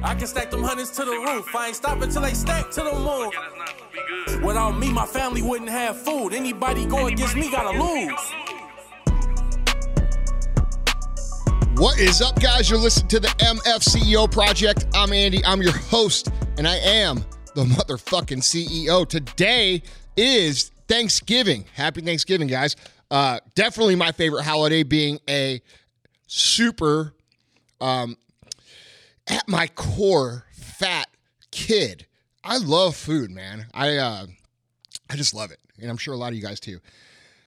I can stack them hundreds to the roof. I ain't stopping till they stack to the moon. Without me, my family wouldn't have food. Anybody go against me gotta lose. What is up, guys? You're listening to the MFCEO Project. I'm Andy. I'm your host, and I am the motherfucking CEO. Today is Thanksgiving. Happy Thanksgiving, guys. Uh, definitely my favorite holiday, being a super, um, at my core, fat kid. I love food, man. I uh, I just love it, and I'm sure a lot of you guys too.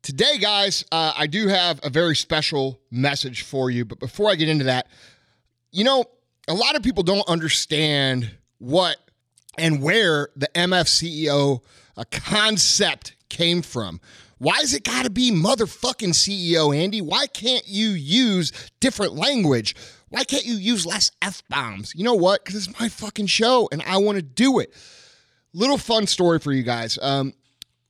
Today, guys, uh, I do have a very special message for you. But before I get into that, you know, a lot of people don't understand what and where the MFCEO uh, concept came from. Why is it got to be motherfucking CEO, Andy? Why can't you use different language? Why can't you use less F bombs? You know what? Because it's my fucking show and I want to do it. Little fun story for you guys. Um,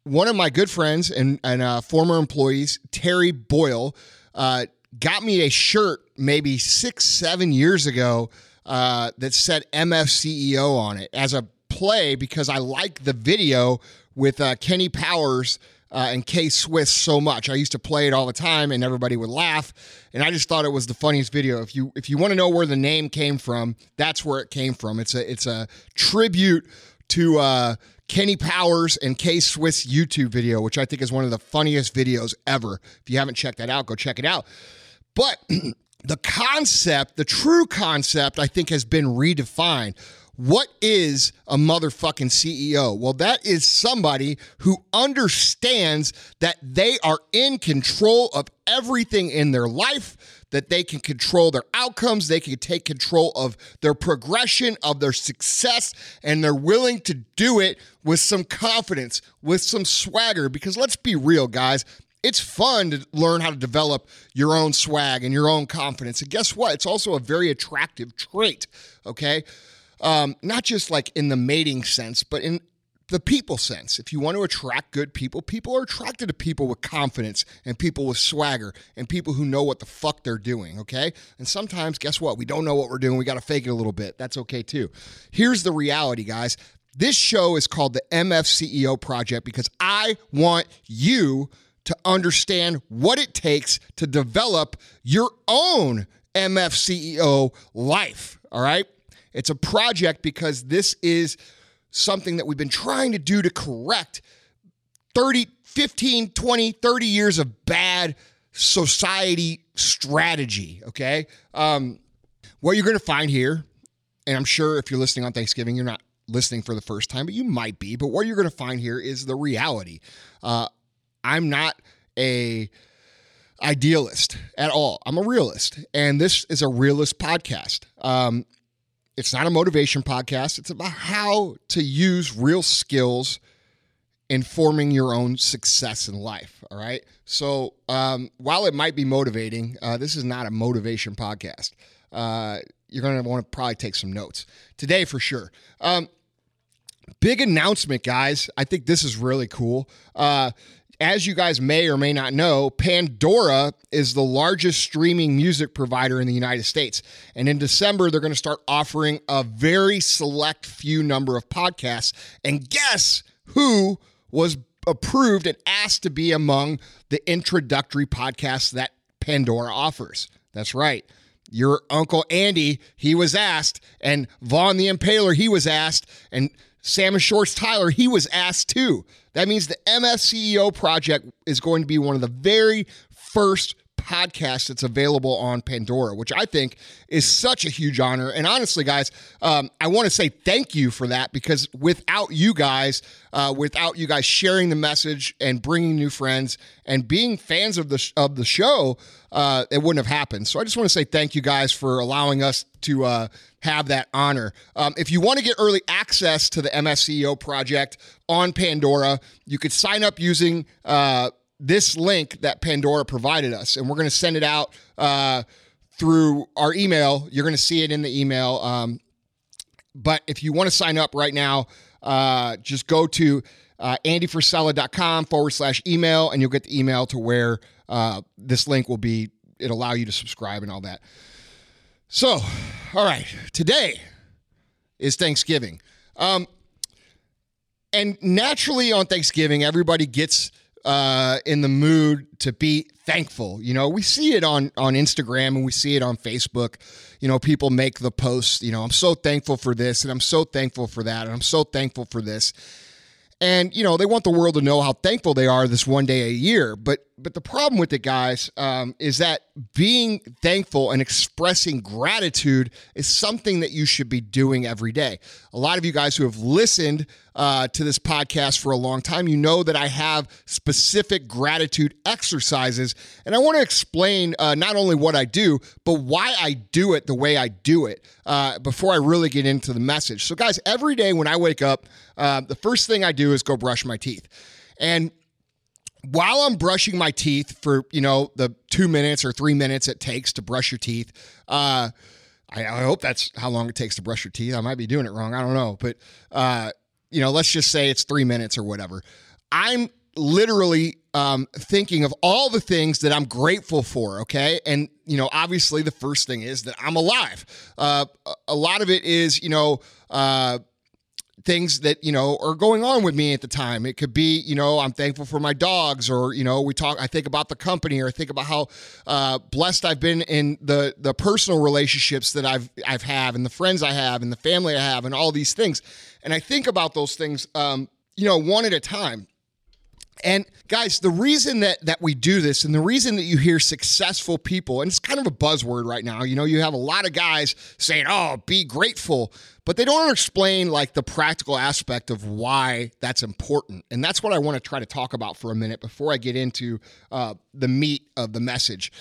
one of my good friends and, and uh, former employees, Terry Boyle, uh, got me a shirt maybe six, seven years ago uh, that said MFCEO on it as a play because I like the video with uh, Kenny Powers. Uh, and K Swiss so much. I used to play it all the time, and everybody would laugh. And I just thought it was the funniest video. If you if you want to know where the name came from, that's where it came from. It's a it's a tribute to uh, Kenny Powers and K Swiss YouTube video, which I think is one of the funniest videos ever. If you haven't checked that out, go check it out. But the concept, the true concept, I think has been redefined. What is a motherfucking CEO? Well, that is somebody who understands that they are in control of everything in their life, that they can control their outcomes, they can take control of their progression, of their success, and they're willing to do it with some confidence, with some swagger. Because let's be real, guys, it's fun to learn how to develop your own swag and your own confidence. And guess what? It's also a very attractive trait, okay? Um, not just like in the mating sense, but in the people sense. If you want to attract good people, people are attracted to people with confidence and people with swagger and people who know what the fuck they're doing, okay? And sometimes, guess what? We don't know what we're doing. We got to fake it a little bit. That's okay too. Here's the reality, guys. This show is called the MFCEO Project because I want you to understand what it takes to develop your own MFCEO life, all right? It's a project because this is something that we've been trying to do to correct 30, 15, 20, 30 years of bad society strategy, okay? Um, what you're going to find here, and I'm sure if you're listening on Thanksgiving, you're not listening for the first time, but you might be. But what you're going to find here is the reality. Uh, I'm not a idealist at all. I'm a realist, and this is a realist podcast. Um, it's not a motivation podcast. It's about how to use real skills in forming your own success in life. All right. So um, while it might be motivating, uh, this is not a motivation podcast. Uh, you're going to want to probably take some notes today for sure. Um, big announcement, guys. I think this is really cool. Uh, as you guys may or may not know, Pandora is the largest streaming music provider in the United States. And in December, they're going to start offering a very select few number of podcasts. And guess who was approved and asked to be among the introductory podcasts that Pandora offers? That's right. Your Uncle Andy, he was asked, and Vaughn the Impaler, he was asked, and Sam Shorts Tyler, he was asked too. That means the MFCEO project is going to be one of the very first podcasts that's available on Pandora, which I think is such a huge honor. And honestly, guys, um, I want to say thank you for that because without you guys, uh, without you guys sharing the message and bringing new friends and being fans of the sh- of the show, uh, it wouldn't have happened. So I just want to say thank you guys for allowing us to uh, have that honor. Um, if you want to get early access to the MFCEO project on Pandora, you could sign up using uh, this link that Pandora provided us, and we're going to send it out uh, through our email. You're going to see it in the email. Um, but if you want to sign up right now, uh, just go to uh, andyfrisella.com forward slash email, and you'll get the email to where uh, this link will be. It'll allow you to subscribe and all that. So, all right, today is Thanksgiving. Um, and naturally on Thanksgiving, everybody gets uh, in the mood to be thankful. You know, we see it on on Instagram and we see it on Facebook. You know, people make the posts. You know, I'm so thankful for this and I'm so thankful for that and I'm so thankful for this. And you know, they want the world to know how thankful they are this one day a year. But but the problem with it, guys, um, is that being thankful and expressing gratitude is something that you should be doing every day. A lot of you guys who have listened uh, to this podcast for a long time, you know that I have specific gratitude exercises. And I want to explain uh, not only what I do, but why I do it the way I do it uh, before I really get into the message. So, guys, every day when I wake up, uh, the first thing I do is go brush my teeth. And while I'm brushing my teeth for, you know, the two minutes or three minutes it takes to brush your teeth, uh, I, I, hope that's how long it takes to brush your teeth. I might be doing it wrong. I don't know. But, uh, you know, let's just say it's three minutes or whatever. I'm literally um, thinking of all the things that I'm grateful for. Okay. And, you know, obviously the first thing is that I'm alive. Uh, a lot of it is, you know, uh, things that you know are going on with me at the time. It could be you know i'm thankful for my dogs or you know we talk i think about the company or I think about how uh, blessed i've been in the the personal relationships that i've i've have and the friends i have and the family i have and all these things. And i think about those things um, you know one at a time and guys, the reason that that we do this and the reason that you hear successful people, and it's kind of a buzzword right now, you know, you have a lot of guys saying, "Oh, be grateful," but they don't explain like the practical aspect of why that's important. And that's what I want to try to talk about for a minute before I get into uh, the meat of the message.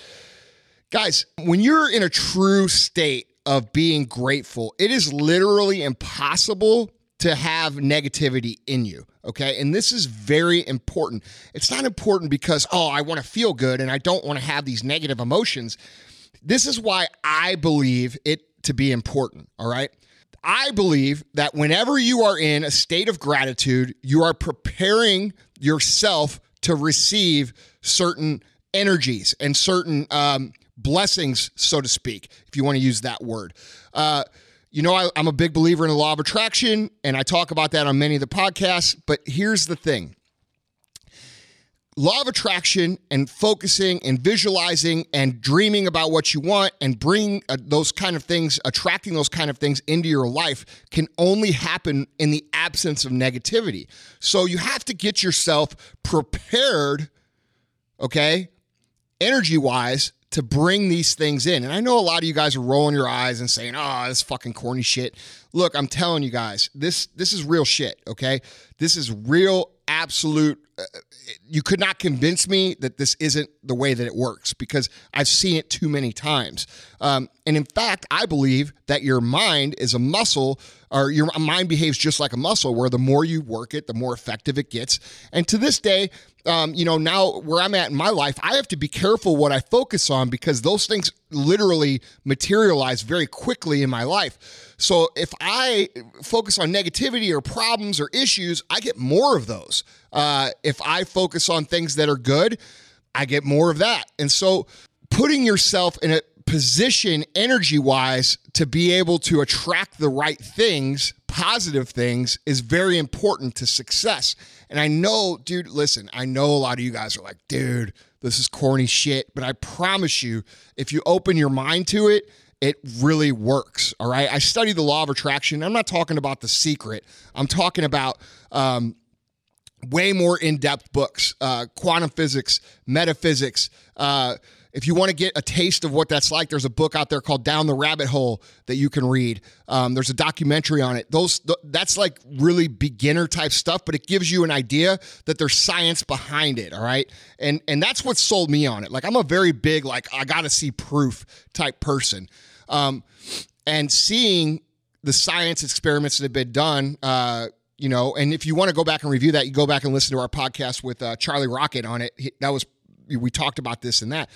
Guys, when you're in a true state of being grateful, it is literally impossible to have negativity in you. Okay. And this is very important. It's not important because, oh, I want to feel good and I don't want to have these negative emotions. This is why I believe it to be important. All right. I believe that whenever you are in a state of gratitude, you are preparing yourself to receive certain energies and certain um, blessings, so to speak, if you want to use that word. Uh, you know, I, am a big believer in the law of attraction, and I talk about that on many of the podcasts. But here's the thing law of attraction and focusing and visualizing and dreaming about what you want and bring uh, those kind of things, attracting those kind of things into your life can only happen in the absence of negativity. So you have to get yourself prepared, okay, energy wise to bring these things in. And I know a lot of you guys are rolling your eyes and saying, "Oh, this fucking corny shit." Look, I'm telling you guys, this this is real shit, okay? This is real absolute uh, you could not convince me that this isn't the way that it works because I've seen it too many times. Um, and in fact, I believe that your mind is a muscle, or your mind behaves just like a muscle, where the more you work it, the more effective it gets. And to this day, um, you know, now where I'm at in my life, I have to be careful what I focus on because those things literally materialize very quickly in my life. So if I focus on negativity or problems or issues, I get more of those. Uh, if I focus on things that are good, I get more of that. And so putting yourself in a position energy wise to be able to attract the right things, positive things, is very important to success. And I know, dude, listen, I know a lot of you guys are like, dude, this is corny shit. But I promise you, if you open your mind to it, it really works. All right. I study the law of attraction. I'm not talking about the secret, I'm talking about, um, way more in-depth books uh, quantum physics metaphysics uh, if you want to get a taste of what that's like, there's a book out there called Down the Rabbit Hole that you can read. Um, there's a documentary on it. Those th- that's like really beginner type stuff, but it gives you an idea that there's science behind it. All right, and and that's what sold me on it. Like I'm a very big like I got to see proof type person, um, and seeing the science experiments that have been done. Uh, you know, and if you want to go back and review that, you go back and listen to our podcast with uh, Charlie Rocket on it. He, that was we talked about this and that.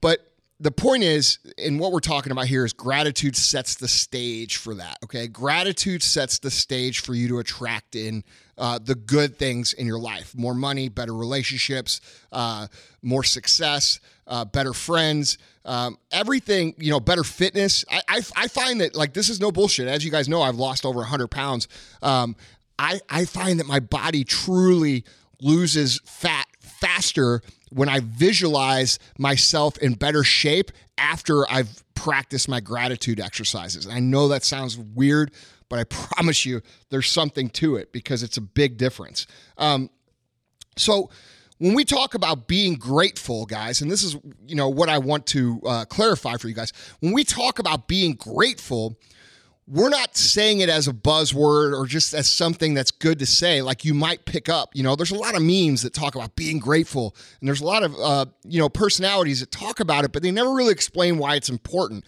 But the point is, and what we're talking about here is gratitude sets the stage for that. Okay. Gratitude sets the stage for you to attract in uh, the good things in your life more money, better relationships, uh, more success, uh, better friends, um, everything, you know, better fitness. I, I, I, find that, like, this is no bullshit. As you guys know, I've lost over 100 pounds. Um, I, I find that my body truly loses fat faster when I visualize myself in better shape after I've practiced my gratitude exercises. And I know that sounds weird, but I promise you there's something to it because it's a big difference. Um, so, when we talk about being grateful, guys, and this is you know what I want to uh, clarify for you guys. When we talk about being grateful, we're not saying it as a buzzword or just as something that's good to say. Like you might pick up you know there's a lot of memes that talk about being grateful and there's a lot of uh, you know personalities that talk about it but they never really explain why it's important.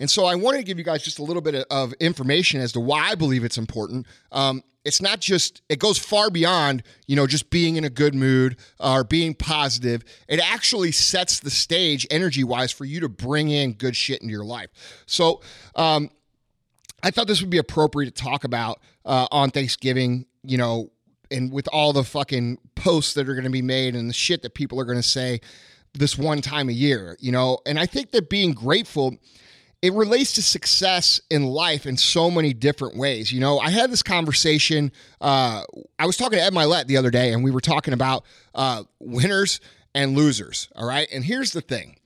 And so i wanted to give you guys just a little bit of information as to why i believe it's important. Um, it's not just it goes far beyond you know just being in a good mood or being positive. It actually sets the stage energy wise for you to bring in good shit into your life. So um, I thought this would be appropriate to talk about uh, on Thanksgiving, you know, and with all the fucking posts that are going to be made and the shit that people are going to say this one time a year, you know. And I think that being grateful, it relates to success in life in so many different ways. You know, I had this conversation. Uh, I was talking to Ed Mylett the other day, and we were talking about uh, winners and losers. All right. And here's the thing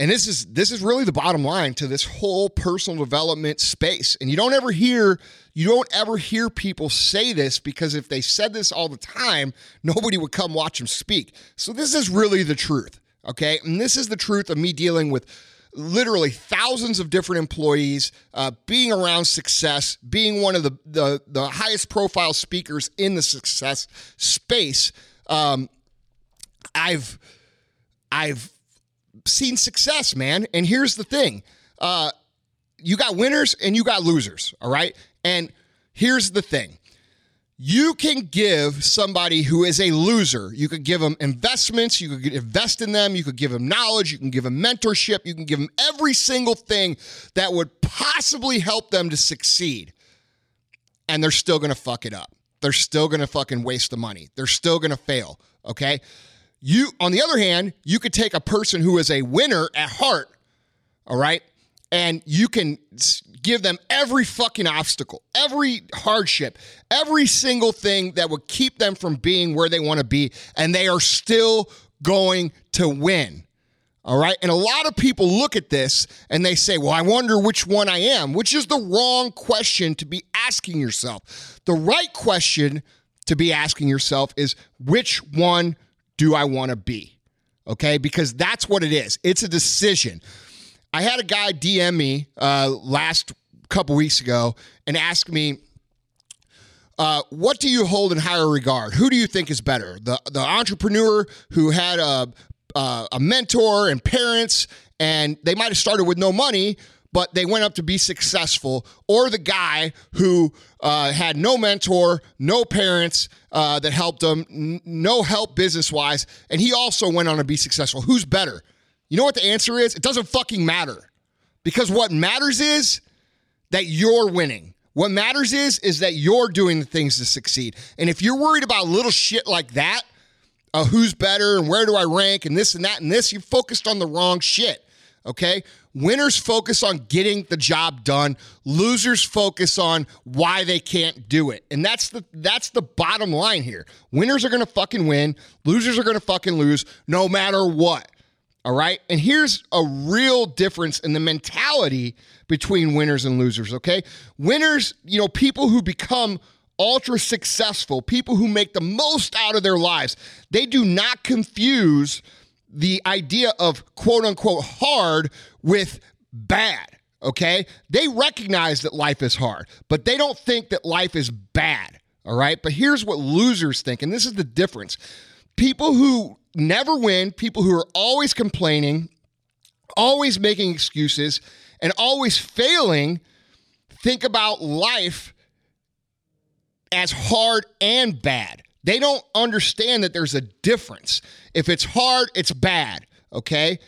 and this is this is really the bottom line to this whole personal development space. And you don't ever hear you don't ever hear people say this because if they said this all the time nobody would come watch them speak. So this is really the truth okay? And this is the truth of me dealing with literally thousands of different employees uh, being around success being one of the, the, the highest profile speakers in the success space. Um, i've i've seen success, man. And here's the thing uh, you got winners and you got losers, all right? And here's the thing you can give somebody who is a loser, you could give them investments, you could invest in them, you could give them knowledge, you can give them mentorship, you can give them every single thing that would possibly help them to succeed. And they're still gonna fuck it up. They're still gonna fucking waste the money. They're still gonna fail, okay? You, on the other hand, you could take a person who is a winner at heart, all right, and you can give them every fucking obstacle, every hardship, every single thing that would keep them from being where they want to be, and they are still going to win. All right. And a lot of people look at this and they say, well, I wonder which one I am, which is the wrong question to be asking yourself. The right question to be asking yourself is, which one do I want to be? Okay, because that's what it is. It's a decision. I had a guy DM me uh, last couple weeks ago and ask me, uh, "What do you hold in higher regard? Who do you think is better? The the entrepreneur who had a uh, a mentor and parents, and they might have started with no money, but they went up to be successful, or the guy who uh, had no mentor, no parents uh, that helped him, n- no help business wise, and he also went on to be successful. Who's better? You know what the answer is? It doesn't fucking matter. Because what matters is that you're winning. What matters is is that you're doing the things to succeed. And if you're worried about little shit like that, uh, who's better and where do I rank and this and that and this, you're focused on the wrong shit. Okay? Winners focus on getting the job done. Losers focus on why they can't do it. And that's the that's the bottom line here. Winners are going to fucking win. Losers are going to fucking lose no matter what. All right? And here's a real difference in the mentality between winners and losers, okay? Winners, you know, people who become ultra successful, people who make the most out of their lives, they do not confuse the idea of quote unquote hard with bad. Okay. They recognize that life is hard, but they don't think that life is bad. All right. But here's what losers think, and this is the difference people who never win, people who are always complaining, always making excuses, and always failing think about life as hard and bad. They don't understand that there's a difference. If it's hard, it's bad, okay?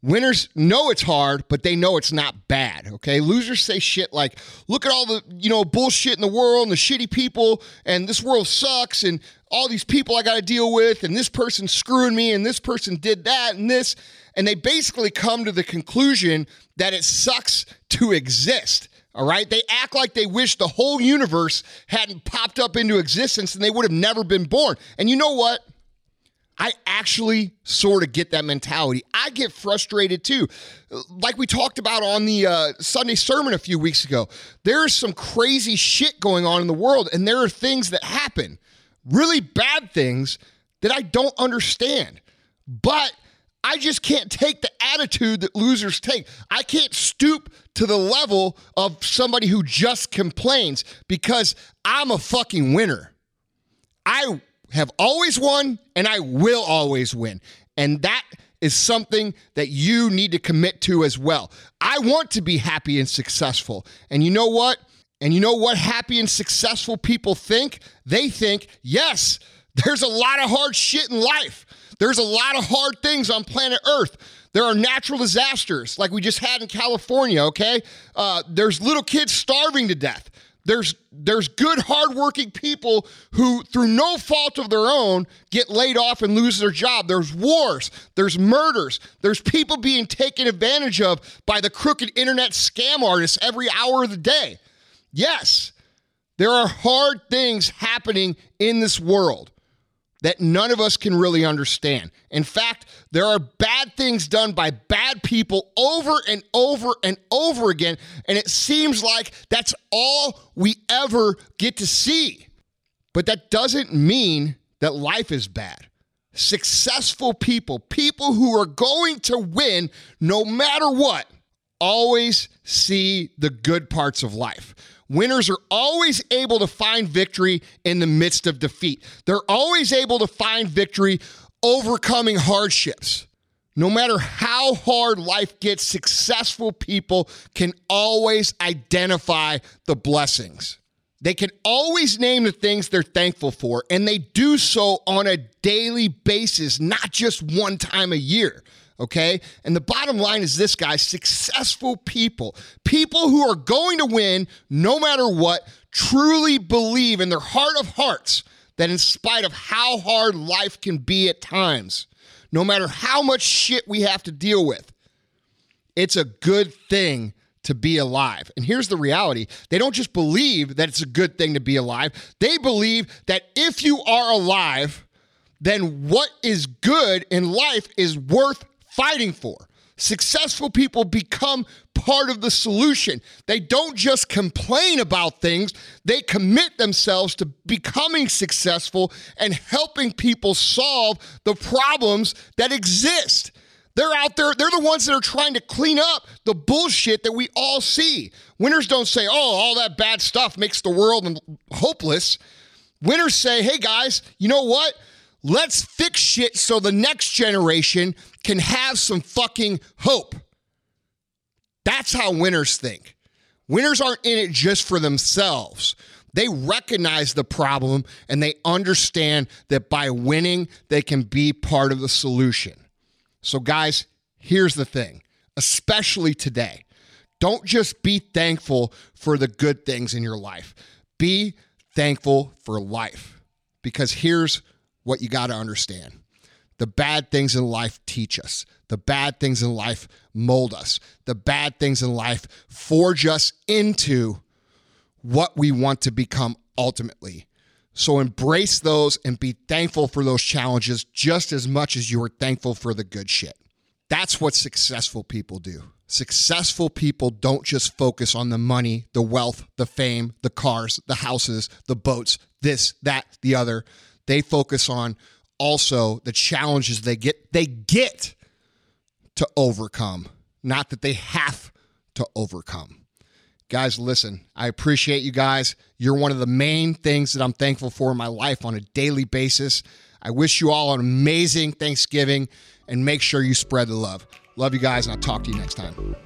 Winners know it's hard, but they know it's not bad. Okay. Losers say shit like, look at all the, you know, bullshit in the world and the shitty people, and this world sucks, and all these people I got to deal with, and this person's screwing me, and this person did that, and this. And they basically come to the conclusion that it sucks to exist. All right. They act like they wish the whole universe hadn't popped up into existence and they would have never been born. And you know what? I actually sort of get that mentality. I get frustrated too. Like we talked about on the uh, Sunday sermon a few weeks ago, there is some crazy shit going on in the world, and there are things that happen, really bad things that I don't understand. But I just can't take the attitude that losers take. I can't stoop to the level of somebody who just complains because I'm a fucking winner. I have always won and I will always win. And that is something that you need to commit to as well. I want to be happy and successful. And you know what? And you know what happy and successful people think? They think, yes, there's a lot of hard shit in life. There's a lot of hard things on planet Earth. There are natural disasters like we just had in California, okay? Uh, there's little kids starving to death. There's there's good hardworking people who through no fault of their own get laid off and lose their job. There's wars, there's murders, there's people being taken advantage of by the crooked internet scam artists every hour of the day. Yes, there are hard things happening in this world that none of us can really understand. In fact, there are bad things done by bad people over and over and over again, and it seems like that's all we ever get to see. But that doesn't mean that life is bad. Successful people, people who are going to win no matter what, always see the good parts of life. Winners are always able to find victory in the midst of defeat. They're always able to find victory overcoming hardships. No matter how hard life gets, successful people can always identify the blessings. They can always name the things they're thankful for, and they do so on a daily basis, not just one time a year okay? And the bottom line is this, guys successful people, people who are going to win no matter what, truly believe in their heart of hearts that in spite of how hard life can be at times, no matter how much shit we have to deal with, it's a good thing to be alive. And here's the reality they don't just believe that it's a good thing to be alive, they believe that if you are alive, then what is good in life is worth fighting for. Successful people become part of the solution. They don't just complain about things, they commit themselves to becoming successful and helping people solve the problems that exist. They're out there, they're the ones that are trying to clean up the bullshit that we all see. Winners don't say, oh, all that bad stuff makes the world hopeless. Winners say, hey guys, you know what? Let's fix shit so the next generation can have some fucking hope. That's how winners think. Winners aren't in it just for themselves. They recognize the problem and they understand that by winning, they can be part of the solution. So, guys, here's the thing, especially today don't just be thankful for the good things in your life, be thankful for life. Because here's what you got to understand the bad things in life teach us. The bad things in life mold us. The bad things in life forge us into what we want to become ultimately. So embrace those and be thankful for those challenges just as much as you are thankful for the good shit. That's what successful people do. Successful people don't just focus on the money, the wealth, the fame, the cars, the houses, the boats, this, that, the other. They focus on also the challenges they get they get to overcome, not that they have to overcome. Guys, listen, I appreciate you guys. You're one of the main things that I'm thankful for in my life on a daily basis. I wish you all an amazing Thanksgiving and make sure you spread the love. Love you guys, and I'll talk to you next time.